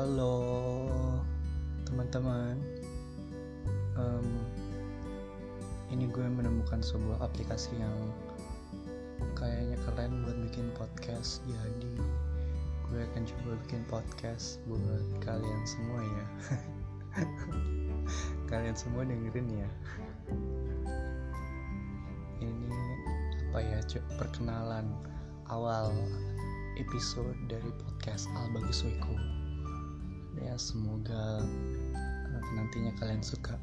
Halo teman-teman. Em, Ini gue menemukan sebuah aplikasi yang Kayaknya keren buat bikin podcast. Jadi gue akan coba bikin podcast buat kalian semua ya. Kalian semua dengerin ya. Ini apa ya perkenalan awal episode dari podcast Al Bagus ya semoga nantinya kalian suka